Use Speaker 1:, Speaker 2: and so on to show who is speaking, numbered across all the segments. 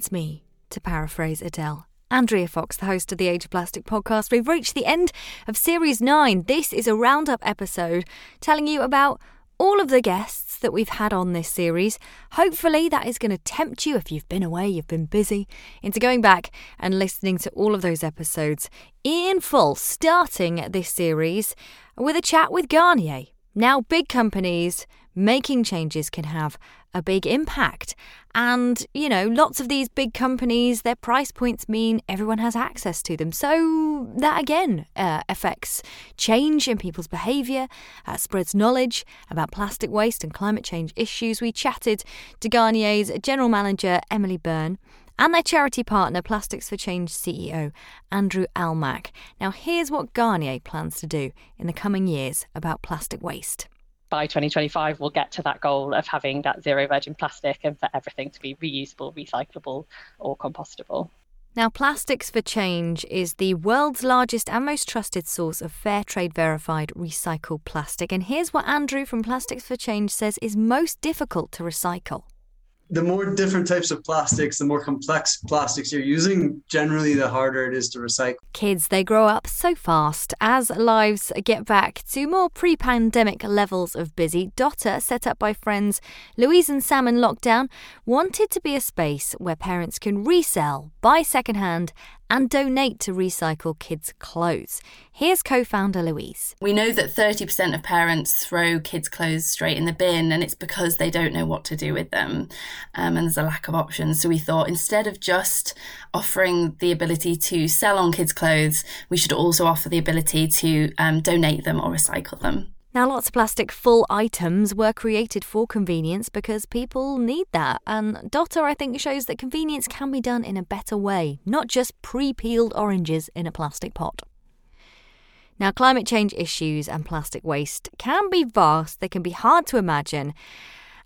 Speaker 1: It's me, to paraphrase Adele. Andrea Fox, the host of the Age of Plastic podcast. We've reached the end of series nine. This is a roundup episode telling you about all of the guests that we've had on this series. Hopefully, that is going to tempt you if you've been away, you've been busy, into going back and listening to all of those episodes in full, starting this series with a chat with Garnier. Now, big companies making changes can have a big impact. And, you know, lots of these big companies, their price points mean everyone has access to them. So that again uh, affects change in people's behaviour, uh, spreads knowledge about plastic waste and climate change issues. We chatted to Garnier's general manager, Emily Byrne. And their charity partner, Plastics for Change CEO, Andrew Almack. Now, here's what Garnier plans to do in the coming years about plastic waste
Speaker 2: by 2025 we'll get to that goal of having that zero virgin plastic and for everything to be reusable, recyclable, or compostable.
Speaker 1: Now, Plastics for Change is the world's largest and most trusted source of fair trade verified recycled plastic. And here's what Andrew from Plastics for Change says is most difficult to recycle
Speaker 3: the more different types of plastics, the more complex plastics you're using, generally the harder it is to recycle.
Speaker 1: Kids, they grow up so fast. As lives get back to more pre pandemic levels of busy, Dotter, set up by friends Louise and Sam in lockdown, wanted to be a space where parents can resell, buy secondhand, and donate to recycle kids' clothes. Here's co founder Louise.
Speaker 4: We know that 30% of parents throw kids' clothes straight in the bin, and it's because they don't know what to do with them. Um, and there's a lack of options. So we thought instead of just offering the ability to sell on kids' clothes, we should also offer the ability to um, donate them or recycle them.
Speaker 1: Now, lots of plastic full items were created for convenience because people need that. And Dotter, I think, shows that convenience can be done in a better way, not just pre peeled oranges in a plastic pot. Now, climate change issues and plastic waste can be vast, they can be hard to imagine.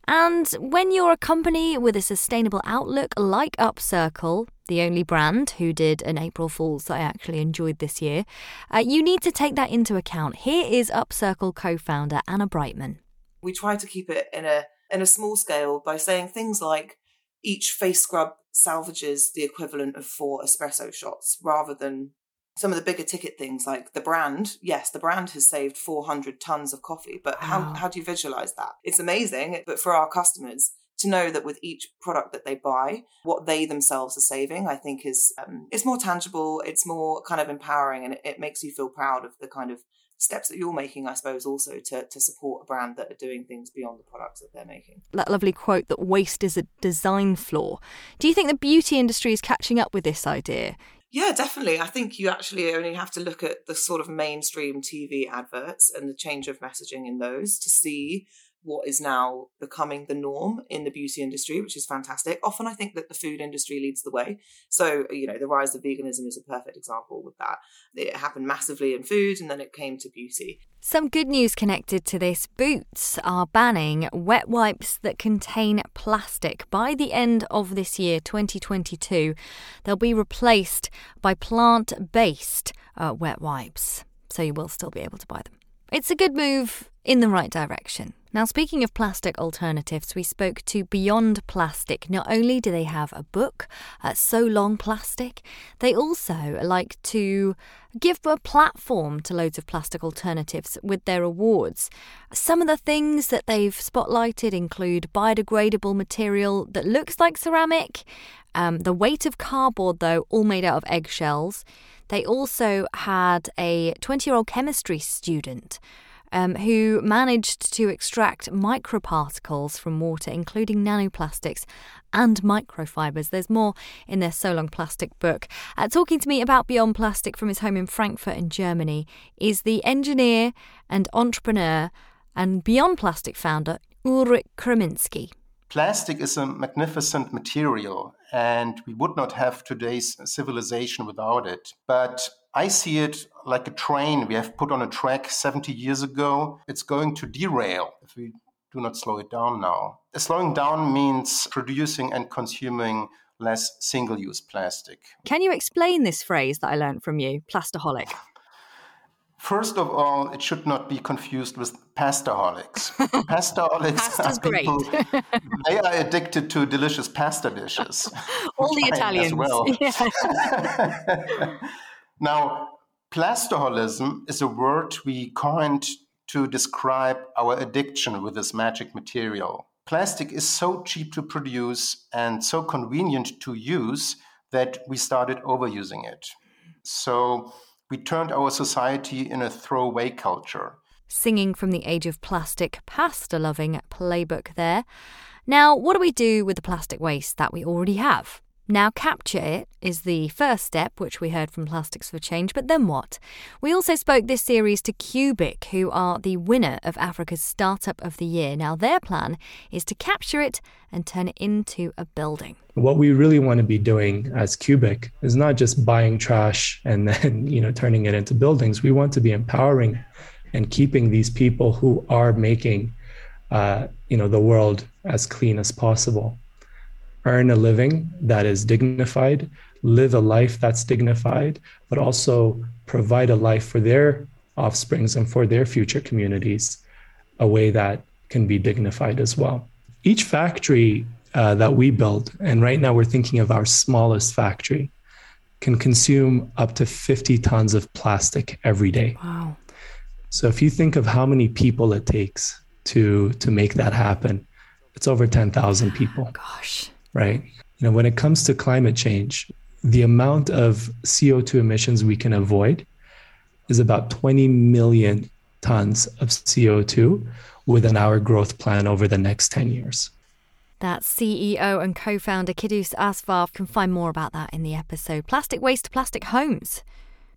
Speaker 1: And when you're a company with a sustainable outlook like Upcircle, the only brand who did an April Fool's that I actually enjoyed this year, uh, you need to take that into account. Here is Upcircle co founder Anna Brightman.
Speaker 5: We try to keep it in a, in a small scale by saying things like each face scrub salvages the equivalent of four espresso shots rather than some of the bigger ticket things like the brand yes the brand has saved 400 tons of coffee but wow. how, how do you visualize that it's amazing but for our customers to know that with each product that they buy what they themselves are saving i think is um, it's more tangible it's more kind of empowering and it, it makes you feel proud of the kind of steps that you're making, I suppose, also to, to support a brand that are doing things beyond the products that they're making.
Speaker 1: That lovely quote that waste is a design flaw. Do you think the beauty industry is catching up with this idea?
Speaker 5: Yeah, definitely. I think you actually only have to look at the sort of mainstream TV adverts and the change of messaging in those to see what is now becoming the norm in the beauty industry, which is fantastic. Often I think that the food industry leads the way. So, you know, the rise of veganism is a perfect example with that. It happened massively in food and then it came to beauty.
Speaker 1: Some good news connected to this Boots are banning wet wipes that contain plastic. By the end of this year, 2022, they'll be replaced by plant based uh, wet wipes. So you will still be able to buy them. It's a good move in the right direction. Now, speaking of plastic alternatives, we spoke to Beyond Plastic. Not only do they have a book, uh, So Long Plastic, they also like to give a platform to loads of plastic alternatives with their awards. Some of the things that they've spotlighted include biodegradable material that looks like ceramic, um, the weight of cardboard, though, all made out of eggshells. They also had a 20 year old chemistry student um, who managed to extract microparticles from water, including nanoplastics and microfibers. There's more in their So Long Plastic book. Uh, talking to me about Beyond Plastic from his home in Frankfurt in Germany is the engineer and entrepreneur and Beyond Plastic founder Ulrich Krzyminski.
Speaker 6: Plastic is a magnificent material, and we would not have today's civilization without it. But I see it like a train we have put on a track 70 years ago. It's going to derail if we do not slow it down now. Slowing down means producing and consuming less single use plastic.
Speaker 1: Can you explain this phrase that I learned from you, plastaholic?
Speaker 6: First of all, it should not be confused with pastaholics. Pastaholics are people, they are addicted to delicious pasta dishes.
Speaker 1: All the Italians.
Speaker 6: well.
Speaker 1: Yeah.
Speaker 6: Now, plastoholism is a word we coined to describe our addiction with this magic material. Plastic is so cheap to produce and so convenient to use that we started overusing it. So we turned our society in a throwaway culture.
Speaker 1: Singing from the age of plastic, pasta loving playbook there. Now, what do we do with the plastic waste that we already have? Now, capture it is the first step, which we heard from Plastics for Change, but then what? We also spoke this series to Kubik, who are the winner of Africa's Startup of the Year. Now, their plan is to capture it and turn it into a building.
Speaker 7: What we really want to be doing as Kubik is not just buying trash and then, you know, turning it into buildings. We want to be empowering and keeping these people who are making, uh, you know, the world as clean as possible earn a living that is dignified, live a life that's dignified, but also provide a life for their offsprings and for their future communities a way that can be dignified as well. Each factory uh, that we build, and right now we're thinking of our smallest factory, can consume up to 50 tons of plastic every day.
Speaker 1: Wow.
Speaker 7: So if you think of how many people it takes to to make that happen, it's over 10,000 people
Speaker 1: Gosh.
Speaker 7: Right? You know, when it comes to climate change, the amount of CO2 emissions we can avoid is about 20 million tons of CO2 within our growth plan over the next 10 years.
Speaker 1: That CEO and co founder Kidus Asfaw. Can find more about that in the episode Plastic Waste to Plastic Homes.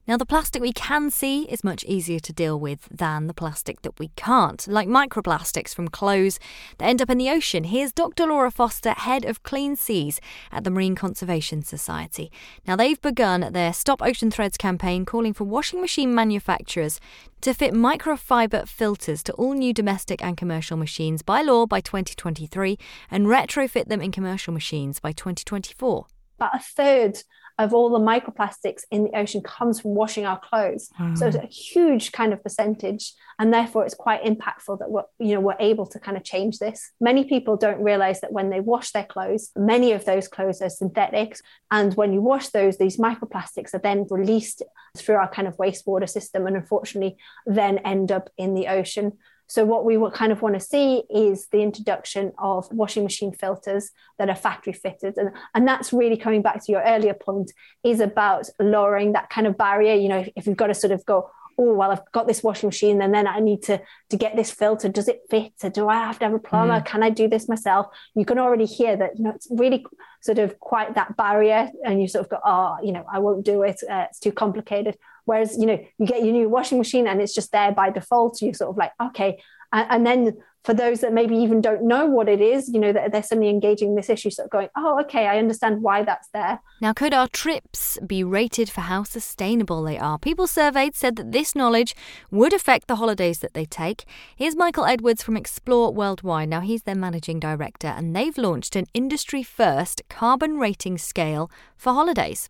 Speaker 1: Now, the plastic we can see is much easier to deal with than the plastic that we can't, like microplastics from clothes that end up in the ocean. Here's Dr. Laura Foster, head of Clean Seas at the Marine Conservation Society. Now, they've begun their Stop Ocean Threads campaign calling for washing machine manufacturers to fit microfiber filters to all new domestic and commercial machines by law by 2023 and retrofit them in commercial machines by 2024.
Speaker 8: about a third of all the microplastics in the ocean comes from washing our clothes. So it's a huge kind of percentage, and therefore it's quite impactful that we're you know we're able to kind of change this. Many people don't realize that when they wash their clothes, many of those clothes are synthetics, and when you wash those, these microplastics are then released through our kind of wastewater system, and unfortunately then end up in the ocean. So what we kind of want to see is the introduction of washing machine filters that are factory fitted. And, and that's really coming back to your earlier point is about lowering that kind of barrier. You know, if, if you've got to sort of go, oh, well, I've got this washing machine and then I need to, to get this filter. Does it fit? So do I have to have a plumber? Can I do this myself? You can already hear that, you know, it's really sort of quite that barrier and you sort of go, oh, you know, I won't do it. Uh, it's too complicated. Whereas, you know, you get your new washing machine and it's just there by default. You're sort of like, okay. And, then for those that maybe even don't know what it is, you know, that they're suddenly engaging this issue, sort of going, oh, okay, I understand why that's there.
Speaker 1: Now, could our trips be rated for how sustainable they are? People surveyed said that this knowledge would affect the holidays that they take. Here's Michael Edwards from Explore Worldwide. Now, he's their managing director, and they've launched an industry first carbon rating scale for holidays.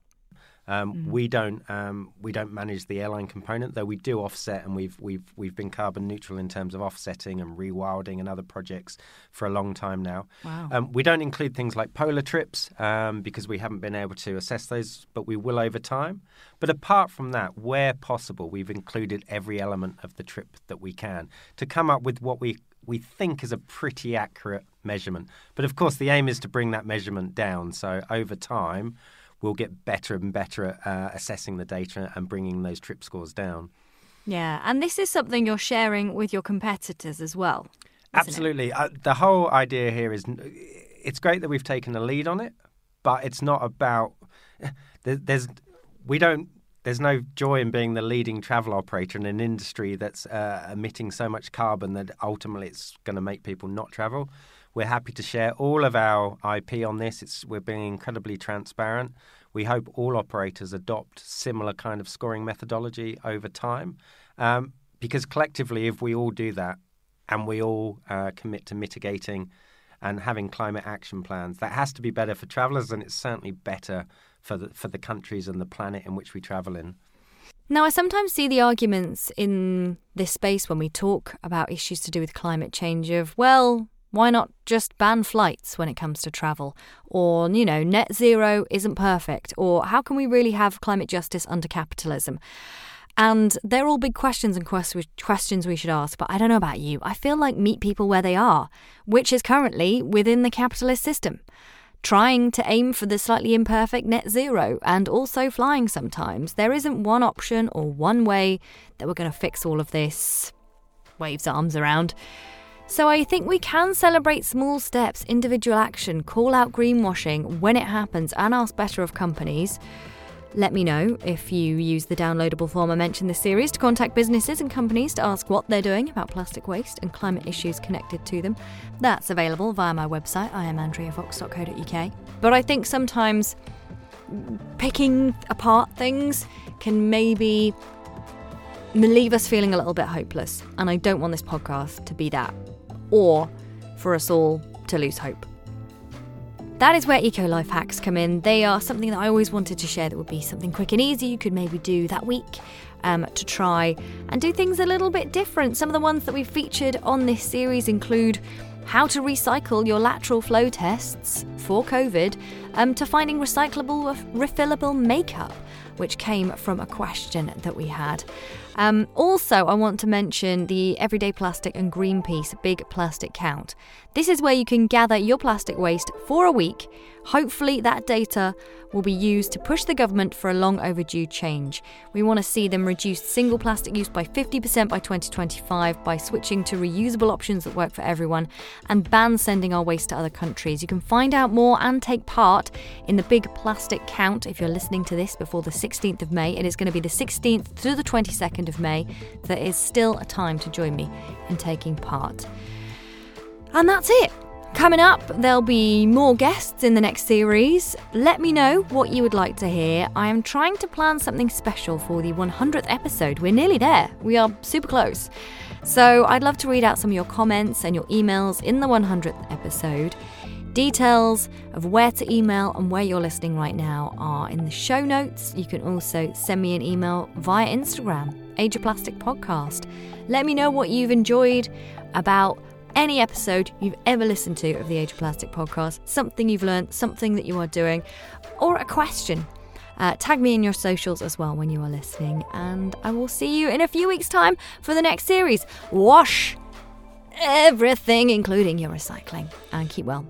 Speaker 9: Um, We don't um, we don't manage the airline component, though we do offset, and we've we've we've been carbon neutral in terms of offsetting and rewilding and other projects for a long time now.
Speaker 1: Wow.
Speaker 9: Um, we don't include things like polar trips um, because we haven't been able to assess those, but we will over time. But apart from that, where possible, we've included every element of the trip that we can to come up with what we we think is a pretty accurate measurement. But of course, the aim is to bring that measurement down. So over time, we'll get better and better at uh, assessing the data and bringing those trip scores down.
Speaker 1: Yeah, and this is something you're sharing with your competitors as well.
Speaker 9: Absolutely. Uh, the whole idea here is it's great that we've taken a lead on it, but it's not about there's we don't there's no joy in being the leading travel operator in an industry that's uh, emitting so much carbon that ultimately it's going to make people not travel. We're happy to share all of our IP on this. It's we're being incredibly transparent. We hope all operators adopt similar kind of scoring methodology over time, um, because collectively, if we all do that and we all uh, commit to mitigating and having climate action plans, that has to be better for travellers, and it's certainly better for the for the countries and the planet in which we travel in.
Speaker 1: Now, I sometimes see the arguments in this space when we talk about issues to do with climate change of, well, why not just ban flights when it comes to travel? Or, you know, net zero isn't perfect? Or how can we really have climate justice under capitalism? And they're all big questions and questions we should ask. But I don't know about you. I feel like meet people where they are, which is currently within the capitalist system trying to aim for the slightly imperfect net zero and also flying sometimes. There isn't one option or one way that we're going to fix all of this. Waves arms around. So I think we can celebrate small steps, individual action, call out greenwashing when it happens, and ask better of companies. Let me know if you use the downloadable form I mentioned this series to contact businesses and companies to ask what they're doing about plastic waste and climate issues connected to them. That's available via my website, iamandreafox.co.uk. But I think sometimes picking apart things can maybe leave us feeling a little bit hopeless. And I don't want this podcast to be that, or for us all to lose hope. That is where eco life hacks come in. They are something that I always wanted to share that would be something quick and easy you could maybe do that week um, to try and do things a little bit different. Some of the ones that we've featured on this series include how to recycle your lateral flow tests for COVID um, to finding recyclable, refillable makeup, which came from a question that we had. Um, also, I want to mention the Everyday Plastic and Greenpeace Big Plastic Count. This is where you can gather your plastic waste for a week. Hopefully, that data will be used to push the government for a long overdue change. We want to see them reduce single plastic use by 50% by 2025 by switching to reusable options that work for everyone and ban sending our waste to other countries. You can find out more and take part in the Big Plastic Count if you're listening to this before the 16th of May. It is going to be the 16th to the 22nd of May. There is still a time to join me in taking part. And that's it. Coming up, there'll be more guests in the next series. Let me know what you would like to hear. I am trying to plan something special for the 100th episode. We're nearly there, we are super close. So I'd love to read out some of your comments and your emails in the 100th episode. Details of where to email and where you're listening right now are in the show notes. You can also send me an email via Instagram, Age of Plastic Podcast. Let me know what you've enjoyed about any episode you've ever listened to of the Age of Plastic podcast, something you've learned, something that you are doing, or a question. Uh, tag me in your socials as well when you are listening, and I will see you in a few weeks' time for the next series. Wash everything, including your recycling, and keep well.